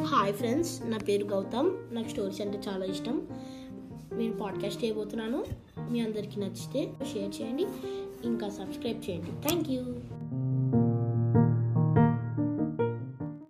Hi friends నా పేరు గౌతమ్. నాకు స్టోరీస్ అంటే చాలా ఇష్టం. నేను పాడ్కాస్ట్ చేయబోతున్నాను. మీ అందరికీ నచ్చితే షేర్ చేయండి. ఇంకా సబ్స్క్రైబ్ చేయండి. Thank you